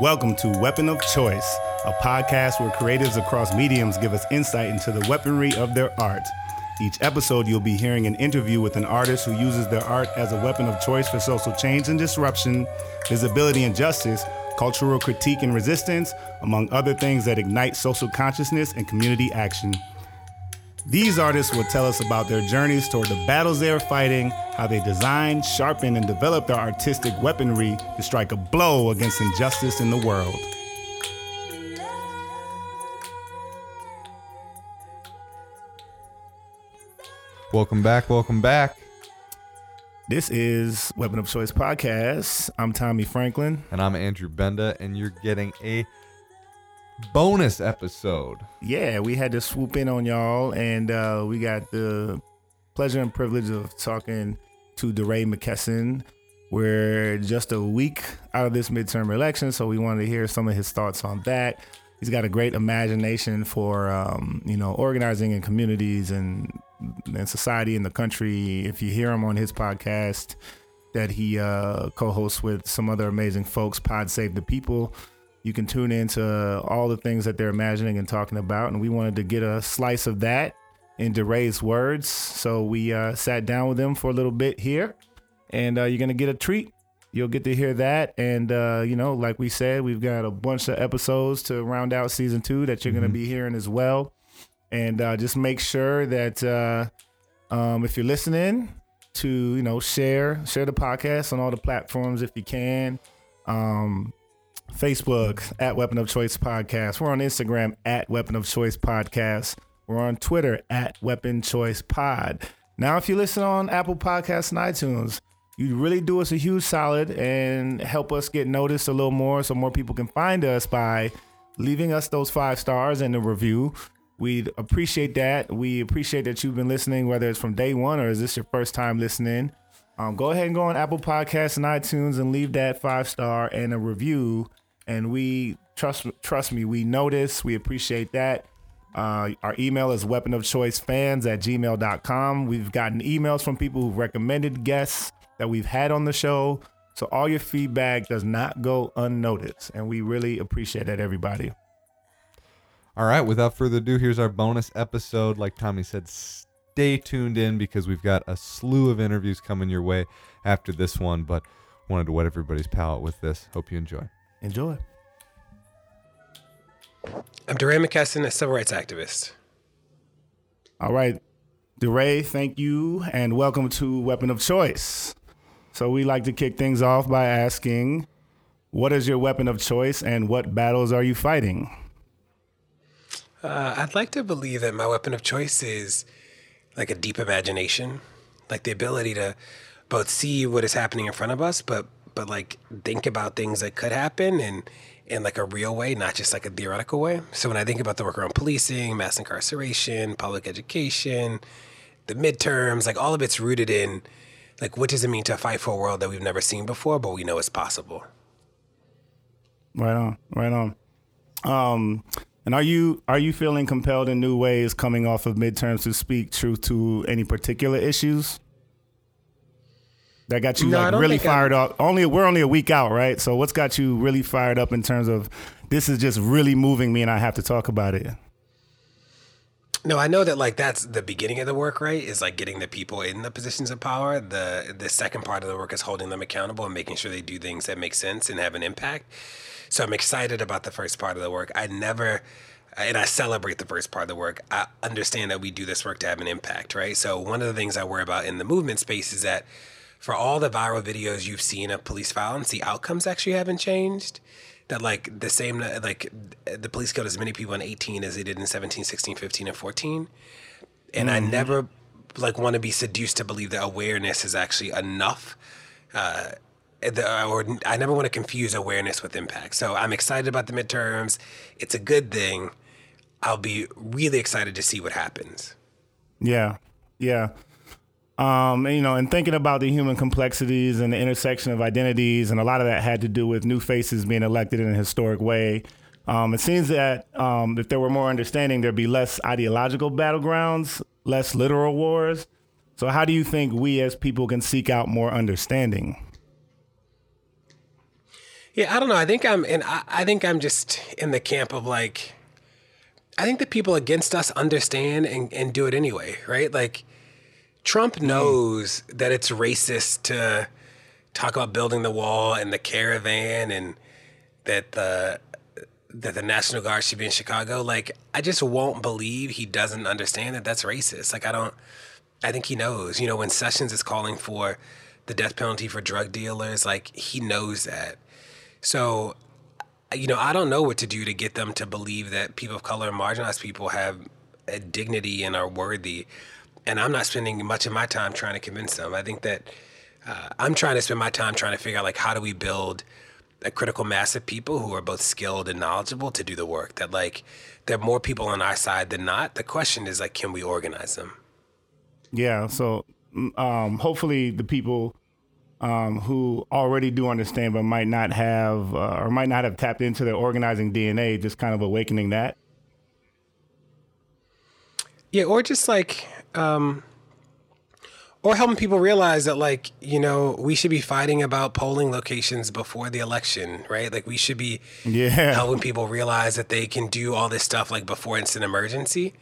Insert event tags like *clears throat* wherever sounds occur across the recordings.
Welcome to Weapon of Choice, a podcast where creatives across mediums give us insight into the weaponry of their art. Each episode, you'll be hearing an interview with an artist who uses their art as a weapon of choice for social change and disruption, visibility and justice, cultural critique and resistance, among other things that ignite social consciousness and community action. These artists will tell us about their journeys toward the battles they are fighting, how they design, sharpen, and develop their artistic weaponry to strike a blow against injustice in the world. Welcome back. Welcome back. This is Weapon of Choice Podcast. I'm Tommy Franklin. And I'm Andrew Benda, and you're getting a bonus episode. Yeah, we had to swoop in on y'all, and uh, we got the pleasure and privilege of talking to DeRay McKesson. We're just a week out of this midterm election, so we wanted to hear some of his thoughts on that. He's got a great imagination for um, you know organizing in communities and and society in the country. If you hear him on his podcast that he uh, co-hosts with some other amazing folks, Pod Save the People, you can tune into all the things that they're imagining and talking about. And we wanted to get a slice of that in DeRay's words. So we uh, sat down with them for a little bit here, and uh, you're gonna get a treat. You'll get to hear that, and uh, you know, like we said, we've got a bunch of episodes to round out season two that you're gonna be hearing as well. And uh, just make sure that uh, um, if you're listening, to you know share share the podcast on all the platforms if you can. Um, Facebook at Weapon of Choice Podcast. We're on Instagram at Weapon of Choice Podcast. We're on Twitter at Weapon Choice Pod. Now, if you listen on Apple Podcasts and iTunes, you really do us a huge solid and help us get noticed a little more so more people can find us by leaving us those five stars and a review. We'd appreciate that. We appreciate that you've been listening, whether it's from day one or is this your first time listening. Um, go ahead and go on Apple Podcasts and iTunes and leave that five star and a review. And we trust trust me, we notice. We appreciate that. Uh, our email is weaponofchoicefans of choice fans at gmail.com. We've gotten emails from people who've recommended guests that we've had on the show. So all your feedback does not go unnoticed. And we really appreciate that, everybody. All right, without further ado, here's our bonus episode. Like Tommy said, stay tuned in because we've got a slew of interviews coming your way after this one, but wanted to wet everybody's palate with this. Hope you enjoy. Enjoy. I'm DeRay McKesson, a civil rights activist. All right. DeRay, thank you and welcome to Weapon of Choice. So we like to kick things off by asking, what is your weapon of choice and what battles are you fighting? Uh, I'd like to believe that my weapon of choice is like a deep imagination, like the ability to both see what is happening in front of us, but but like think about things that could happen and in like a real way, not just like a theoretical way. So when I think about the work around policing, mass incarceration, public education, the midterms, like all of it's rooted in like what does it mean to fight for a world that we've never seen before, but we know is possible. Right on, right on. Um, and are you are you feeling compelled in new ways coming off of midterms to speak truth to any particular issues? That got you No, like really think I'm- fired up. Only we're only a week out, right? So what's got you really fired up in terms of this is just really moving me and I have to talk about it? No, I know that like that's the beginning of the work, right? Is like getting the people in the positions of power. The the second part of the work is holding them accountable and making sure they do things that make sense and have an impact. So I'm excited about the first part of the work. I never and I celebrate the first part of the work. I understand that we do this work to have an impact, right? So one of the things I worry about in the movement space is that for all the viral videos you've seen of police violence, the outcomes actually haven't changed. That like the same, like the police killed as many people in 18 as they did in 17, 16, 15, and 14. And I never like want to be seduced to believe that awareness is actually enough. Uh, the, or I never want to confuse awareness with impact. So I'm excited about the midterms. It's a good thing. I'll be really excited to see what happens. Yeah, yeah. Um, and, you know, and thinking about the human complexities and the intersection of identities, and a lot of that had to do with new faces being elected in a historic way. Um, it seems that um, if there were more understanding, there'd be less ideological battlegrounds, less literal wars. So, how do you think we as people can seek out more understanding? Yeah, I don't know. I think I'm, and I, I think I'm just in the camp of like, I think the people against us understand and, and do it anyway, right? Like, Trump knows that it's racist to talk about building the wall and the caravan and that the that the National Guard should be in Chicago. Like, I just won't believe he doesn't understand that that's racist. Like, I don't. I think he knows. You know, when Sessions is calling for the death penalty for drug dealers, like he knows that. So, you know, I don't know what to do to get them to believe that people of color and marginalized people have a dignity and are worthy. And I'm not spending much of my time trying to convince them. I think that uh, I'm trying to spend my time trying to figure out like how do we build a critical mass of people who are both skilled and knowledgeable to do the work. That like there are more people on our side than not. The question is like, can we organize them? Yeah. So um, hopefully the people um, who already do understand but might not have uh, or might not have tapped into their organizing DNA, just kind of awakening that. Yeah, or just like, um, or helping people realize that, like, you know, we should be fighting about polling locations before the election, right? Like, we should be Yeah. helping people realize that they can do all this stuff like before it's an emergency.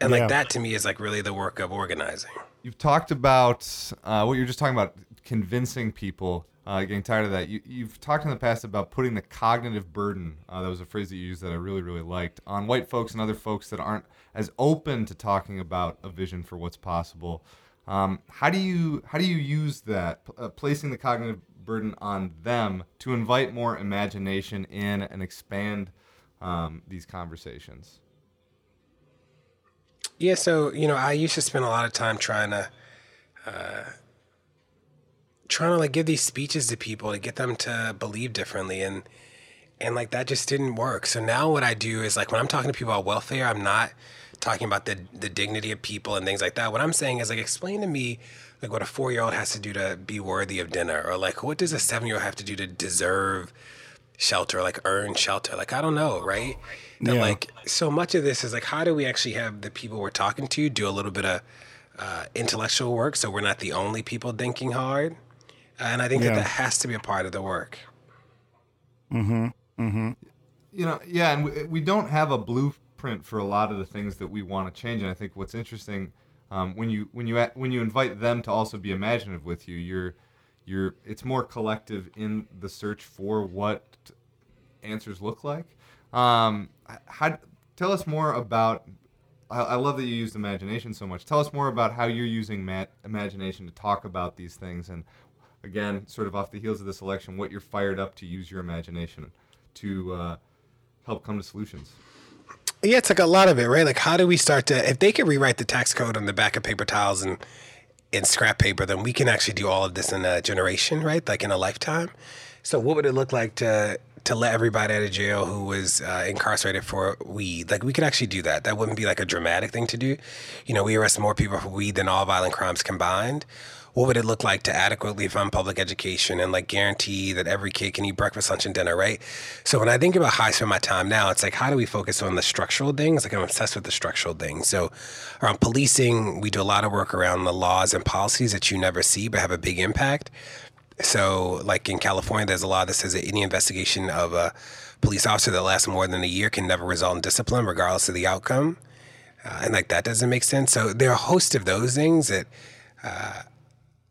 And like Yeah. that to me is like really the work of organizing. You've talked about uh, what you were just talking about, convincing people, uh, getting tired of that. You, you've talked in the past about putting the cognitive burden, uh, that was a phrase that you used that I really, really liked, on white folks and other folks that aren't as open to talking about a vision for what's possible. Um, how do you how do you use that, uh, placing the cognitive burden on them to invite more imagination in and expand um, these conversations? Yeah, so you know, I used to spend a lot of time trying to, uh, trying to like give these speeches to people to get them to believe differently, and and like that just didn't work. So now what I do is like when I'm talking to people about welfare, I'm not talking about the the dignity of people and things like that. What I'm saying is like explain to me like what a four year old has to do to be worthy of dinner, or like what does a seven year old have to do to deserve shelter, like earn shelter. Like I don't know, right? That Yeah. like so much of this is like how do we actually have the people we're talking to do a little bit of uh, intellectual work so we're not the only people thinking hard. And I think Yeah. that that has to be a part of the work. Mm-hmm. Mm-hmm. You know yeah and we, we don't have a blueprint for a lot of the things that we want to change. And i think what's interesting um, when you when you when you invite them to also be imaginative with you you're you're it's more collective in the search for what answers look like. Um, how tell us more about I, love that you used imagination so much. Tell us more about how you're using ma- imagination to talk about these things and again sort of off the heels of this election what you're fired up to use your imagination to uh, help come to solutions. Yeah, it's like a lot of it, right? Like, how do we start to, if they could rewrite the tax code on the back of paper towels and, and scrap paper, then we can actually do all of this in a generation, right? Like in a lifetime. So, what would it look like to to let everybody out of jail who was uh, incarcerated for weed? Like, we could actually do that. That wouldn't be like a dramatic thing to do. You know, we arrest more people for weed than all violent crimes combined. What would it look like to adequately fund public education and like guarantee that every kid can eat breakfast, lunch, and dinner, right? So when I think about how I spend my time now, it's like how do we focus on the structural things? Like I'm obsessed with the structural things. So around policing, we do a lot of work around the laws and policies that you never see but have a big impact. So, like in California, there's a law that says that any investigation of a police officer that lasts more than a year can never result in discipline, regardless of the outcome. Uh, and like that doesn't make sense. So, there are a host of those things that uh,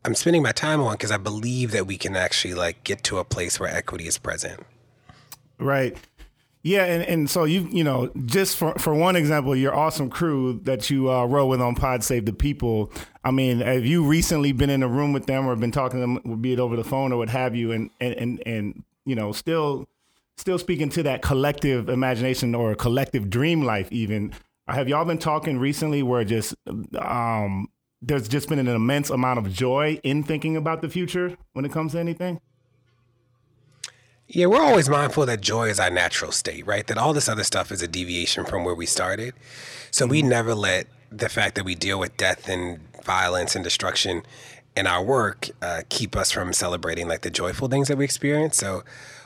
I'm spending my time on because I believe that we can actually like get to a place where equity is present. Right. Yeah, and, and so you you know just for for one example, your awesome crew that you uh, roll with on Pod Save the People. I mean, have you recently been in a room with them or been talking to them, be it over the phone or what have you, and and and, and you know still still speaking to that collective imagination or collective dream life even. Have y'all been talking recently where just um, there's just been an immense amount of joy in thinking about the future when it comes to anything? Yeah, we're always mindful that joy is our natural state, right? That all this other stuff is a deviation from where we started. So we never let the fact that we deal with death and violence and destruction in our work uh, keep us from celebrating like the joyful things that we experience. So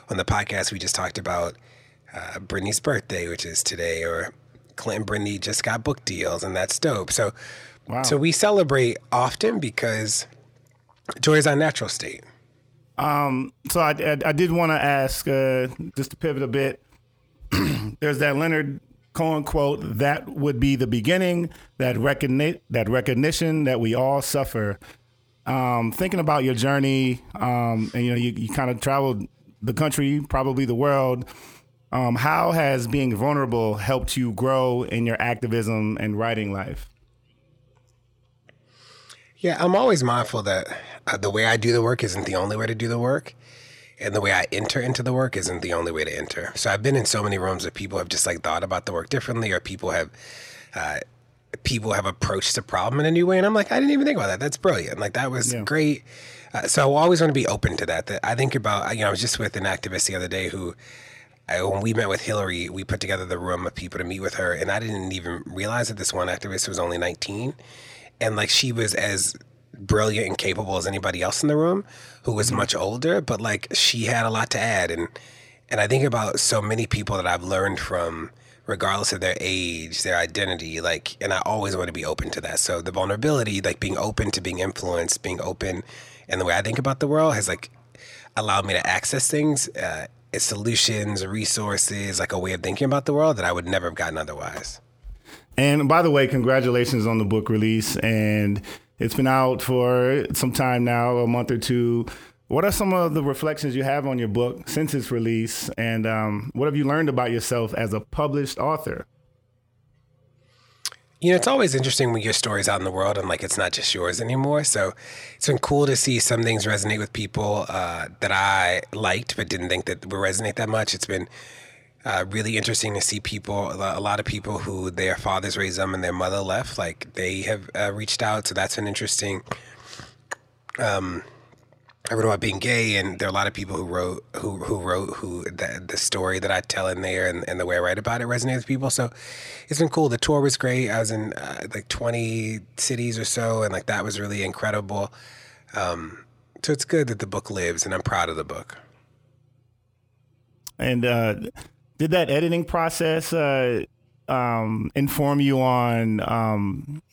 on the podcast, we just talked about uh, Brittany's birthday, which is today, or Clint and Brittany just got book deals, and that's dope. So, Wow. so we celebrate often because joy is our natural state. Um, so I, I, I did want to ask, uh, just to pivot a bit. *clears throat* There's that Leonard Cohen quote that would be the beginning, that recogni- that recognition that we all suffer. Um, thinking about your journey, um, and you know, you, you kind of traveled the country, probably the world. Um, how has being vulnerable helped you grow in your activism and writing life? Yeah, I'm always mindful that uh, the way I do the work isn't the only way to do the work. And the way I enter into the work isn't the only way to enter. So I've been in so many rooms where people have just like thought about the work differently, or people have, uh, people have approached the problem in a new way. And I'm like, I didn't even think about that. That's brilliant. Like that was Yeah. great. Uh, so I always want to be open to that. That I think about. You know, I was just with an activist the other day who I, when we met with Hillary, we put together the room of people to meet with her, and I didn't even realize that this one activist was only 19, and like she was as brilliant and capable as anybody else in the room, who was much older, but like she had a lot to add, and and I think about so many people that I've learned from, regardless of their age, their identity, like, and I always want to be open to that. So the vulnerability, like being open to being influenced, being open, and the way I think about the world has like allowed me to access things, uh, solutions, resources, like a way of thinking about the world that I would never have gotten otherwise. And by the way, congratulations on the book release. And it's been out for some time now, a month or two. What are some of the reflections you have on your book since its release? And um, what have you learned about yourself as a published author? You know, it's always interesting when your story's out in the world and like it's not just yours anymore. So it's been cool to see some things resonate with people uh, that I liked but didn't think that would resonate that much. It's been uh, really interesting to see people, a lot of people who their fathers raised them and their mother left, like they have uh, reached out. So that's been interesting. Um, I wrote about being gay, and there are a lot of people who wrote who who wrote who the, the story that I tell in there and, and the way I write about it resonates with people. So it's been cool. The tour was great. I was in uh, like 20 cities or so, and like that was really incredible. Um, so it's good that the book lives, and I'm proud of the book. And uh, did that editing process uh, um, inform you on um,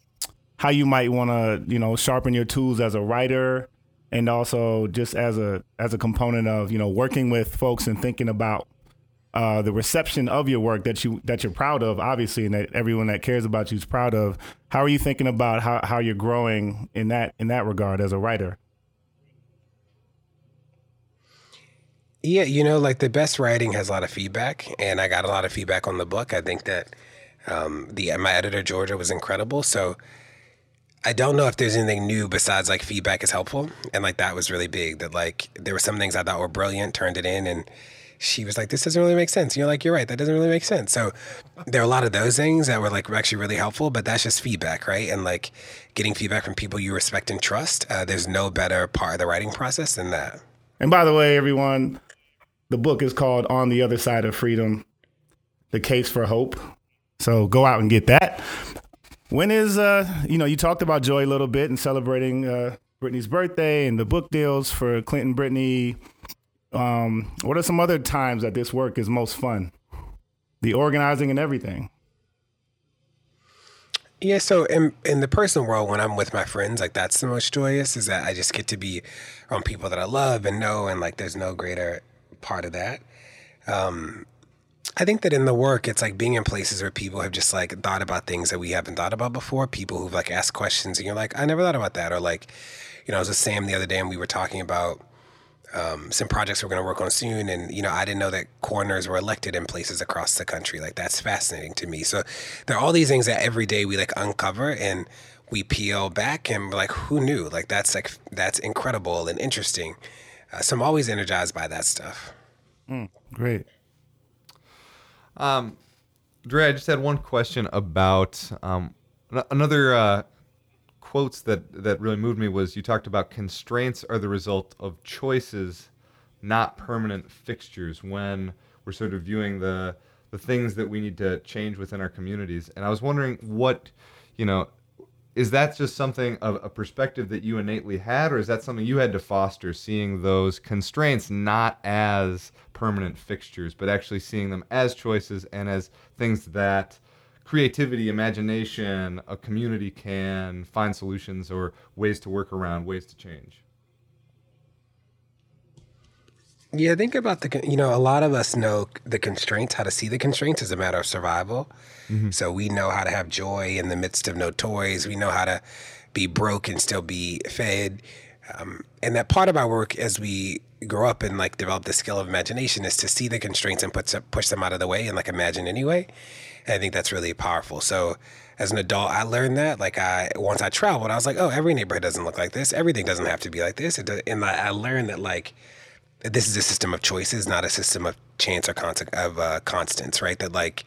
how you might want to, you know, sharpen your tools as a writer, and also just as a as a component of, you know, working with folks and thinking about uh, the reception of your work that you that you're proud of, obviously, and that everyone that cares about you is proud of. How are you thinking about how, how you're growing in that in that regard as a writer? Yeah, you know, like the best writing has a lot of feedback, and I got a lot of feedback on the book. I think that um, the my editor Georgia was incredible. So I don't know if there's anything new besides like feedback is helpful, and like that was really big. That like there were some things I thought were brilliant, turned it in, and she was like, "This doesn't really make sense." And you're like, "You're right, that doesn't really make sense." So there are a lot of those things that were like actually really helpful, but that's just feedback, right? And like getting feedback from people you respect and trust. Uh, there's no better part of the writing process than that. And by the way, everyone, the book is called On the Other Side of Freedom The Case for Hope. So go out and get that. When is, uh, you know, you talked about Joy a little bit and celebrating uh, Brittany's birthday and the book deals for Clinton Brittany. Um, what are some other times that this work is most fun? The organizing and everything. Yeah, so in in the personal world, when I'm with my friends, like that's the most joyous is that I just get to be around people that I love and know, and like there's no greater part of that. Um, I think that in the work, it's like being in places where people have just like thought about things that we haven't thought about before. People who've like asked questions, and you're like, I never thought about that, or like, you know, I was with Sam the other day, and we were talking about um, some projects we're going to work on soon. And, you know, I didn't know that coroners were elected in places across the country. Like, that's fascinating to me. So there are all these things that every day we like uncover and we peel back and we're like, who knew? Like, that's like, that's incredible and interesting. Uh, so I'm always energized by that stuff. Great. Um, Dre, I just had one question about um, another uh, quotes that that really moved me was you talked about constraints are the result of choices, not permanent fixtures. When we're sort of viewing the the things that we need to change within our communities, and I was wondering what, you know, is that just something of a perspective that you innately had, or is that something you had to foster, seeing those constraints not as permanent fixtures, but actually seeing them as choices and as things that creativity, imagination, a community can find solutions or ways to work around, ways to change? Yeah, think about the, you know, a lot of us know the constraints, how to see the constraints as a matter of survival. Mm-hmm. So we know how to have joy in the midst of no toys. We know how to be broke and still be fed. Um, and that part of our work as we grow up and like develop the skill of imagination is to see the constraints and put, push them out of the way and like imagine anyway. And I think that's really powerful. So as an adult, I learned that. Like I, once I traveled, I was like, oh, every neighborhood doesn't look like this. Everything doesn't have to be like this. Does, and I, I learned that like, this is a system of choices, not a system of chance or constant of uh, constants, right? That like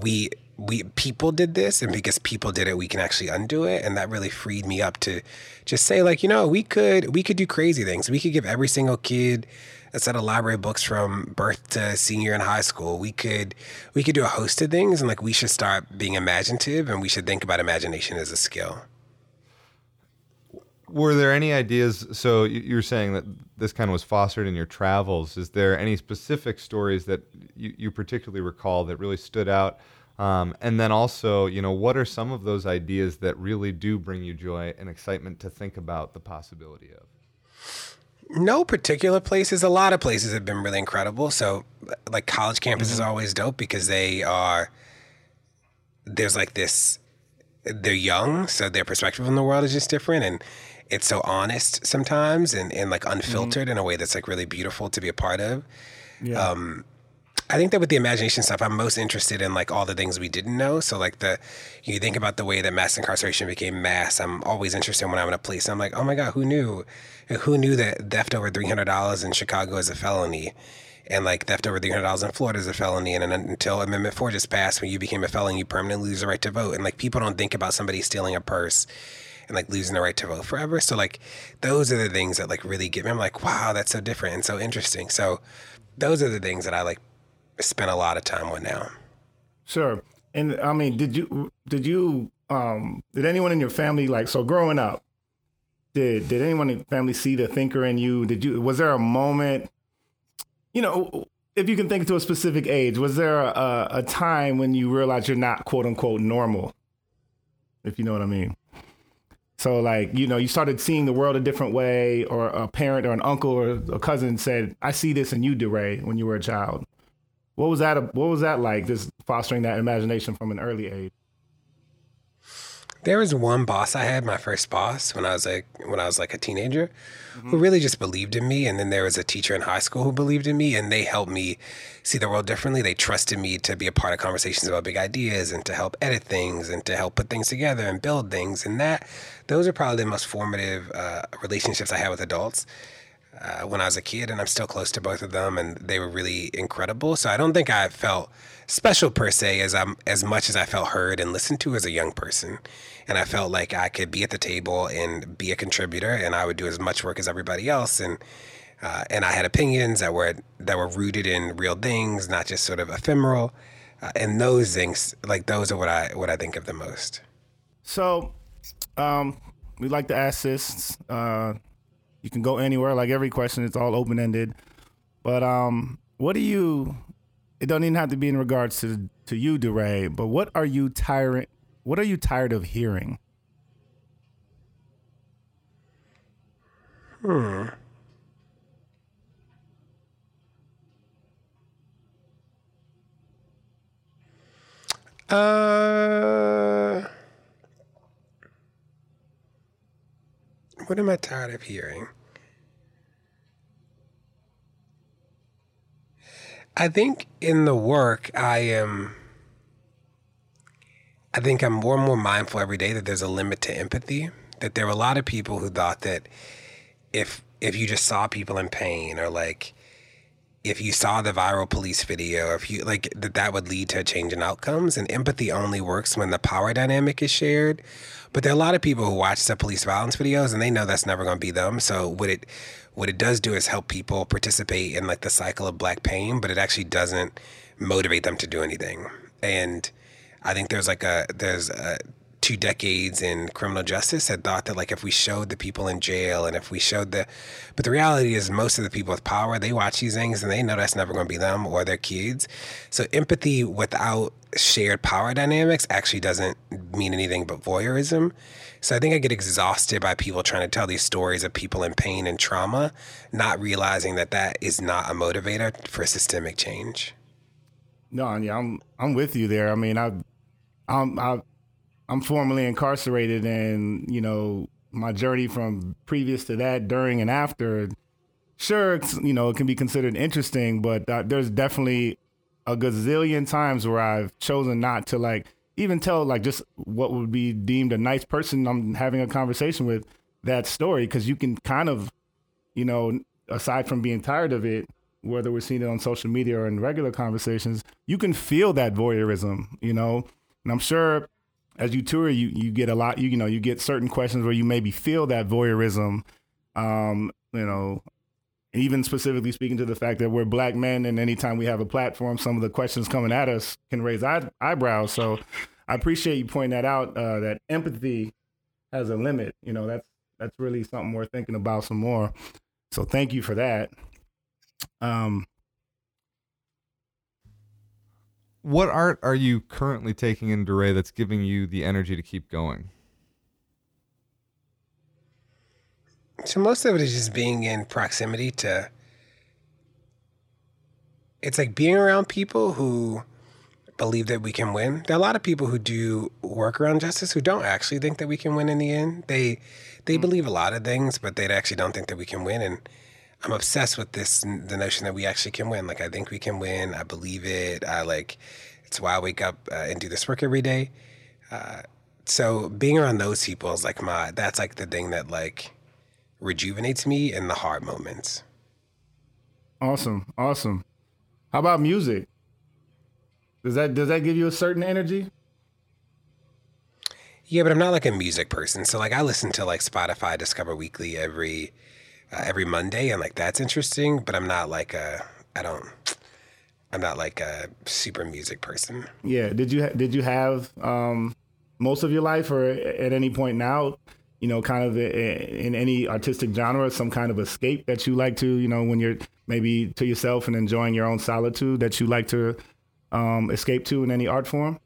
we we people did this, and because people did it, we can actually undo it, and that really freed me up to just say like, you know, we could we could do crazy things. We could give every single kid a set of library books from birth to senior in high school. We could we could do a host of things, and like we should start being imaginative, and we should think about imagination as a skill. Were there any ideas? So you- you're saying that this kind of was fostered in your travels. Is there any specific stories that you, you particularly recall that really stood out? Um, and then also, you know, what are some of those ideas that really do bring you joy and excitement to think about the possibility of? No particular places. A lot of places have been really incredible. So, like college campus is mm-hmm. always dope because they are. There's like this. They're young, so their perspective on the world is just different, and it's so honest sometimes, and and like mm-hmm. unfiltered in a way that's like really beautiful to be a part of. Yeah. Um, I think that with the imagination stuff, I'm most interested in like all the things we didn't know. So like the, you think about the way that mass incarceration became mass. I'm always interested when I'm in a place. I'm like, oh my god, who knew? Who knew that theft over three hundred dollars in Chicago is a felony, and like theft over three hundred dollars in Florida is a felony. And until Amendment Four just passed, when you became a felon, you permanently lose the right to vote. And like people don't think about somebody stealing a purse and like losing the right to vote forever. So like those are the things that like really get me. I'm like, wow, that's so different and so interesting. So those are the things that I like spend a lot of time with now. Sure. And I mean, did you did you um did anyone in your family like so growing up? Did did anyone in your family see the thinker in you? Did you was there a moment? You know, if you can think to a specific age, was there a, a time when you realized you're not quote unquote normal? If you know what I mean. So like you know you started seeing the world a different way, or a parent or an uncle or a cousin said, "I see this in you, DeRay," when you were a child. What was that? What was that like? Just fostering that imagination from an early age. There was one boss I had, my first boss, when I was like when I was like a teenager, who really just believed in me. And then there was a teacher in high school who believed in me, and they helped me see the world differently. They trusted me to be a part of conversations about big ideas and to help edit things and to help put things together and build things. And that those are probably the most formative uh, relationships I had with adults. Uh, when I was a kid, and I'm still close to both of them, and they were really incredible. So I don't think I felt special per se as I'm as much as I felt heard and listened to as a young person, and I felt like I could be at the table and be a contributor, and I would do as much work as everybody else, and uh, and I had opinions that were that were rooted in real things, not just sort of ephemeral, uh, and those things like those are what I what I think of the most. So, um, we like to ask this. Uh, you can go anywhere. Like every question, it's all open ended. But um, what do you? It don't even have to be in regards to to you, DeRay. But what are you tired? What are you tired of hearing? Uh, what am I tired of hearing? I think in the work, I am. I think I'm more and more mindful every day that there's a limit to empathy. That there were a lot of people who thought that if if you just saw people in pain or like if you saw the viral police video, if you like that, that would lead to a change in outcomes. And empathy only works when the power dynamic is shared. But there are a lot of people who watch the police violence videos and they know that's never going to be them. So what it what it does do is help people participate in like the cycle of black pain, but it actually doesn't motivate them to do anything. And I think there's like a there's a two decades in criminal justice had thought that like if we showed the people in jail and if we showed the but the reality is most of the people with power they watch these things and they know that's never going to be them or their kids. So empathy without shared power dynamics actually doesn't mean anything but voyeurism. So i think i get exhausted by people trying to tell these stories of people in pain and trauma not realizing that that is not a motivator for systemic change. No, yeah, I'm I'm with you there. I mean, I, I'm I, I'm formerly incarcerated, and you know my journey from previous to that, during and after. Sure, it's, you know it can be considered interesting, but uh, there's definitely a gazillion times where I've chosen not to like even tell like just what would be deemed a nice person I'm having a conversation with that story because you can kind of, you know, aside from being tired of it, whether we're seeing it on social media or in regular conversations, you can feel that voyeurism, you know. And I'm sure as you tour, you you get a lot, you, you know, you get certain questions where you maybe feel that voyeurism, um, you know, even specifically speaking to the fact that we're black men, and anytime we have a platform, some of the questions coming at us can raise eye- eyebrows. So I appreciate you pointing that out. Uh, that empathy has a limit. You know, that's that's really something we're thinking about some more. So thank you for that. Um, What art are you currently taking in DeRay that's giving you the energy to keep going? So most of it is just being in proximity to. It's like being around people who believe that we can win. There are a lot of people who do work around justice who don't actually think that we can win in the end. They they mm. believe a lot of things, but they actually don't think that we can win. And I'm obsessed with this the notion that we actually can win. Like I think we can win. I believe it. I like. It's why I wake up uh, and do this work every day. Uh, so being around those people is like my. That's like the thing that like rejuvenates me in the hard moments. awesome, awesome. How about music? Does that does that give you a certain energy? Yeah, but I'm not like a music person. So like I listen to like Spotify Discover Weekly every uh, every Monday, and like that's interesting. But I'm not like a I don't I'm not like a super music person. Yeah. Did you ha- did you have um, most of your life, or at any point now, you know, kind of i- in any artistic genre, some kind of escape that you like to, you know, when you're maybe to yourself and enjoying your own solitude that you like to um, escape to in any art form?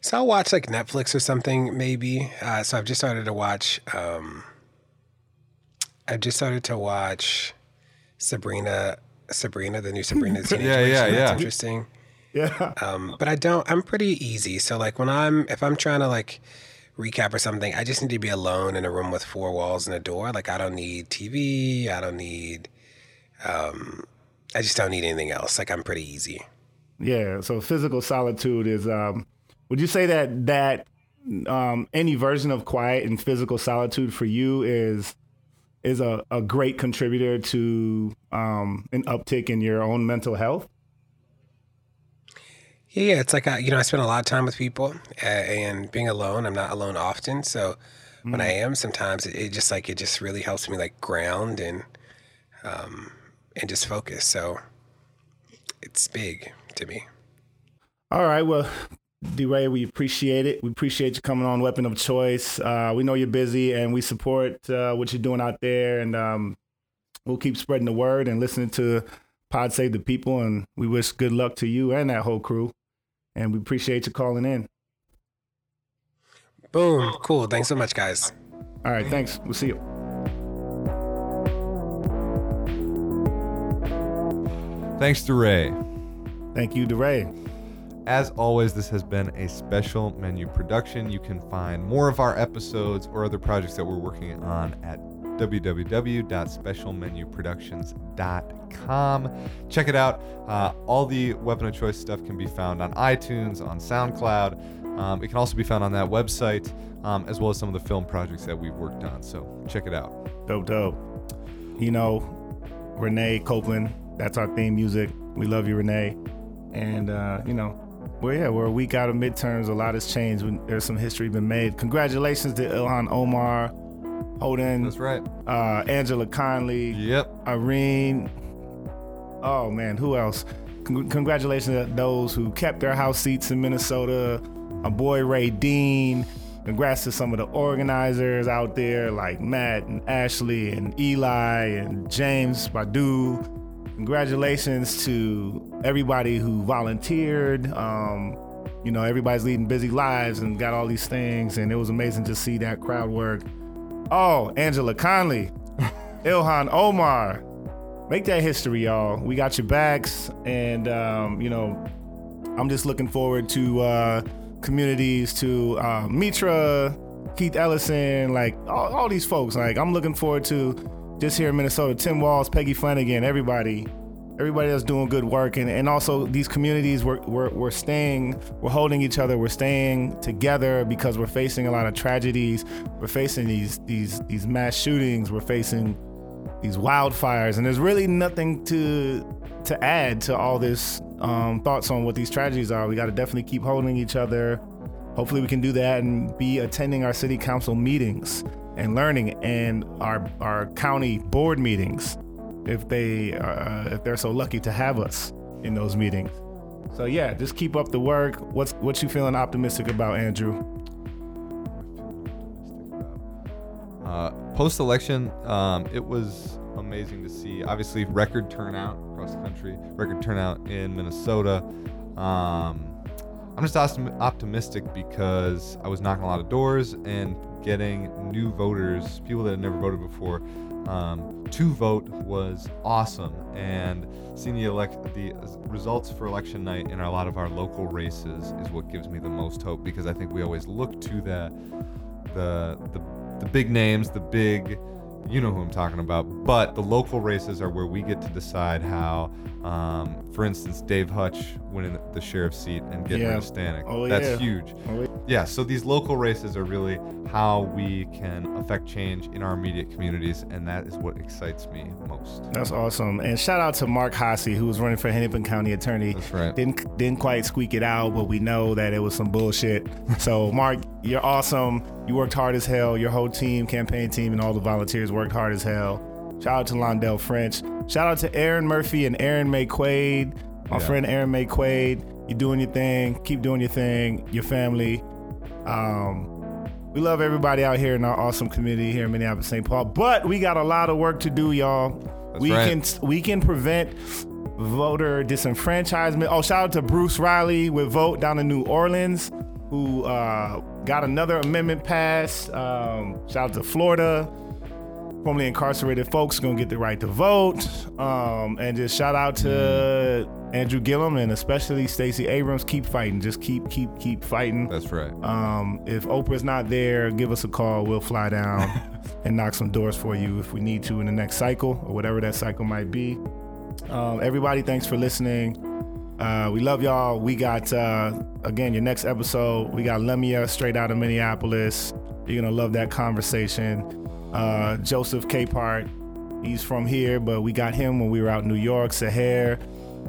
So I'll watch like Netflix or something maybe. Uh, so I've just started to watch. Um, I've just started to watch Sabrina. Sabrina, the new *laughs* Sabrina the Teenage Yeah, Witch, yeah, and that's yeah. interesting. Yeah. Um, but I don't. I'm pretty easy. So like when I'm if I'm trying to like recap or something, I just need to be alone in a room with four walls and a door. Like I don't need TV. I don't need. Um, I just don't need anything else. Like I'm pretty easy. Yeah. So physical solitude is. Um, would you say that that um, any version of quiet and physical solitude for you is is a, a great contributor to um, an uptick in your own mental health? Yeah, yeah. It's like I, you know, I spend a lot of time with people, uh, and being alone, I'm not alone often. So when I am, sometimes it, it just like it just really helps me like ground and um, and just focus. So it's big to me. All right. Well, DeRay, we appreciate it. We appreciate you coming on Weapon of Choice. Uh, we know you're busy and we support uh, what you're doing out there. And um, we'll keep spreading the word and listening to Pod Save the People. And we wish good luck to you and that whole crew. And we appreciate you calling in. Boom. Cool. Thanks so much, guys. All right. Thanks. We'll see you. Thanks to Ray. Thank you, DeRay. As always, this has been a special menu production. You can find more of our episodes or other projects that we're working on at www.specialmenuproductions.com. Check it out. Uh, all the Weapon of Choice stuff can be found on iTunes, on SoundCloud. Um, it can also be found on that website, um, as well as some of the film projects that we've worked on. So check it out. Dope, dope. You know, Renee Copeland, that's our theme music. We love you, Renee. And, uh, you know, well, yeah, we're a week out of midterms. A lot has changed. There's some history been made. Congratulations to Ilhan Omar, Holden, That's right. uh, Angela Conley, Yep. Irene. Oh, man, who else? Con- congratulations to those who kept their house seats in Minnesota, my boy Ray Dean. Congrats to some of the organizers out there like Matt and Ashley and Eli and James Badu. Congratulations to everybody who volunteered. Um, you know, everybody's leading busy lives and got all these things, and it was amazing to see that crowd work. Oh, Angela Conley, *laughs* Ilhan Omar, make that history, y'all. We got your backs, and um, you know, I'm just looking forward to uh, communities, to uh, Mitra, Keith Ellison, like all, all these folks. Like I'm looking forward to just here in Minnesota, Tim Walz, Peggy Flanagan, everybody everybody that's doing good work and, and also these communities we're, we're, we're staying we're holding each other we're staying together because we're facing a lot of tragedies. We're facing these these these mass shootings. We're facing these wildfires. And there's really nothing to to add to all this um, thoughts on what these tragedies are. We got to definitely keep holding each other. Hopefully we can do that and be attending our city council meetings and learning and our our county board meetings if they uh, if they're so lucky to have us in those meetings. So yeah, just keep up the work. What's what you feeling optimistic about, Andrew? Uh, Post election, um, it was amazing to see. Obviously, record turnout across the country, record turnout in Minnesota. Um, I'm just optimistic because I was knocking a lot of doors and getting new voters, people that had never voted before, um, to vote was awesome. And seeing the the results for election night in a lot of our local races is what gives me the most hope because I think we always look to the the the, the big names, the big you know who I'm talking about. But the local races are where we get to decide how, um, for instance, Dave Hutch winning the sheriff's seat and getting yeah. rid of Stanek. Oh, That's yeah. huge. Oh, yeah. Yeah, so these local races are really how we can affect change in our immediate communities, and that is what excites me most. That's awesome. And shout out to Mark Haase, who was running for Hennepin County Attorney. That's right. Didn't didn't quite squeak it out, but we know that it was some bullshit. *laughs* so Mark, you're awesome. You worked hard as hell. Your whole team, campaign team, and all the volunteers worked hard as hell. Shout out to Londell French. Shout out to Erin Murphy and Erin Maye Quade. My Yeah. friend Erin Maye Quade. You're doing your thing. Keep doing your thing. Your family. Um, we love everybody out here in our awesome community here in Minneapolis, St. Paul. But we got a lot of work to do, y'all. That's we right. can we can prevent voter disenfranchisement. Oh, shout out to Bruce Reilly with Vote down in New Orleans, who uh, got another amendment passed. Um, shout out to Florida. Formerly incarcerated folks gonna get the right to vote. Um, and just shout out to Andrew Gillum and especially Stacey Abrams. Keep fighting. Just keep, keep, keep fighting. That's right. Um, if Oprah's not there, give us a call. We'll fly down *laughs* and knock some doors for you if we need to in the next cycle or whatever that cycle might be. Um, everybody, thanks for listening. Uh, we love y'all. We got uh, again your next episode. We got Lemia straight out of Minneapolis. You're gonna love that conversation. Uh, Joseph Capehart, he's from here, but we got him when we were out in New York. Saher,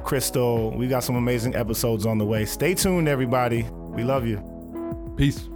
Crystal. We got some amazing episodes on the way. Stay tuned, everybody. We love you. Peace.